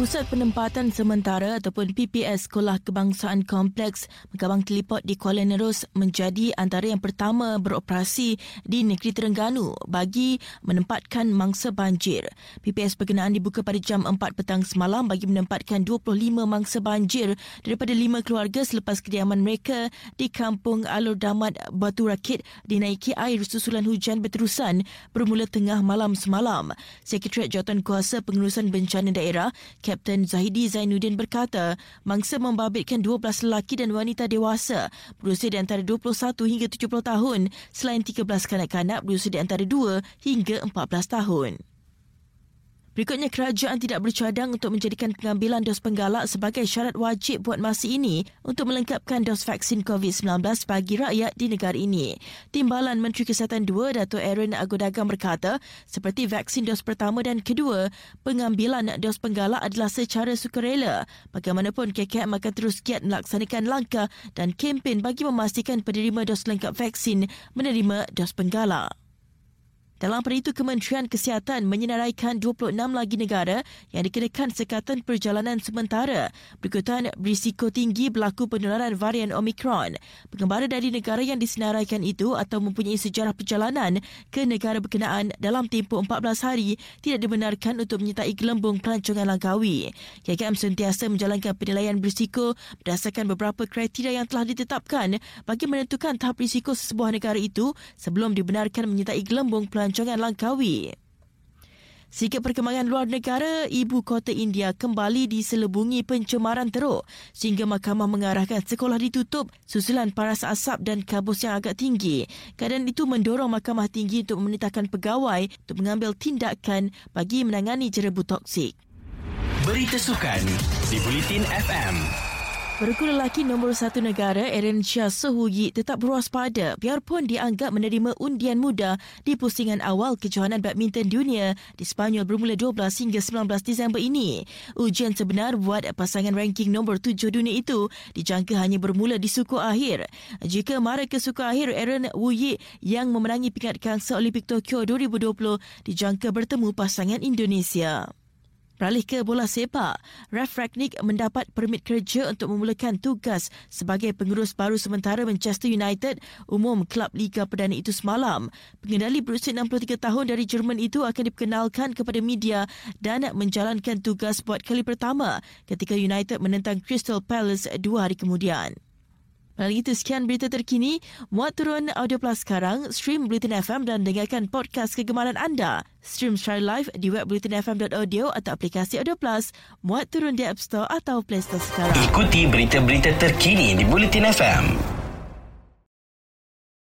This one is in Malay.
Pusat Penempatan Sementara ataupun PPS Sekolah Kebangsaan Kompleks Megabang Telipot di Kuala Nerus menjadi antara yang pertama beroperasi di negeri Terengganu bagi menempatkan mangsa banjir. PPS berkenaan dibuka pada jam 4 petang semalam bagi menempatkan 25 mangsa banjir daripada lima keluarga selepas kediaman mereka di Kampung Alur Damat Batu Rakit dinaiki air susulan hujan berterusan bermula tengah malam semalam. Sekretariat Jawatan Kuasa Pengurusan Bencana Daerah Kapten Zahidi Zainuddin berkata, mangsa membabitkan 12 lelaki dan wanita dewasa berusia di antara 21 hingga 70 tahun selain 13 kanak-kanak berusia di antara 2 hingga 14 tahun. Berikutnya, kerajaan tidak bercadang untuk menjadikan pengambilan dos penggalak sebagai syarat wajib buat masa ini untuk melengkapkan dos vaksin COVID-19 bagi rakyat di negara ini. Timbalan Menteri Kesihatan 2, Dato' Aaron Agodagang berkata, seperti vaksin dos pertama dan kedua, pengambilan dos penggalak adalah secara sukarela. Bagaimanapun, KKM akan terus giat melaksanakan langkah dan kempen bagi memastikan penerima dos lengkap vaksin menerima dos penggalak. Dalam pada itu, Kementerian Kesihatan menyenaraikan 26 lagi negara yang dikenakan sekatan perjalanan sementara berikutan berisiko tinggi berlaku penularan varian Omicron. Pengembara dari negara yang disenaraikan itu atau mempunyai sejarah perjalanan ke negara berkenaan dalam tempoh 14 hari tidak dibenarkan untuk menyertai gelembung pelancongan langkawi. KKM sentiasa menjalankan penilaian berisiko berdasarkan beberapa kriteria yang telah ditetapkan bagi menentukan tahap risiko sesebuah negara itu sebelum dibenarkan menyertai gelembung pelancongan pelancongan langkawi. Sikit perkembangan luar negara, ibu kota India kembali diselubungi pencemaran teruk sehingga mahkamah mengarahkan sekolah ditutup susulan paras asap dan kabus yang agak tinggi. Keadaan itu mendorong mahkamah tinggi untuk memerintahkan pegawai untuk mengambil tindakan bagi menangani jerebu toksik. Berita sukan di Bulletin FM. Perku lelaki nombor satu negara, Aaron Shah Sohuyi tetap berwaspada biarpun dianggap menerima undian muda di pusingan awal kejohanan badminton dunia di Spanyol bermula 12 hingga 19 Disember ini. Ujian sebenar buat pasangan ranking nombor tujuh dunia itu dijangka hanya bermula di suku akhir. Jika mara ke suku akhir, Aaron Wuyi yang memenangi pingat kangsa Olimpik Tokyo 2020 dijangka bertemu pasangan Indonesia. Beralih ke bola sepak, Raf Ragnick mendapat permit kerja untuk memulakan tugas sebagai pengurus baru sementara Manchester United umum klub Liga Perdana itu semalam. Pengendali berusia 63 tahun dari Jerman itu akan diperkenalkan kepada media dan menjalankan tugas buat kali pertama ketika United menentang Crystal Palace dua hari kemudian. Lalu itu sekian berita terkini. Muat turun Audio Plus sekarang, stream Bulletin FM dan dengarkan podcast kegemaran anda. Stream secara live di web bulletinfm.audio atau aplikasi Audio Plus. Muat turun di App Store atau Play Store sekarang. Ikuti berita-berita terkini di Bulletin FM.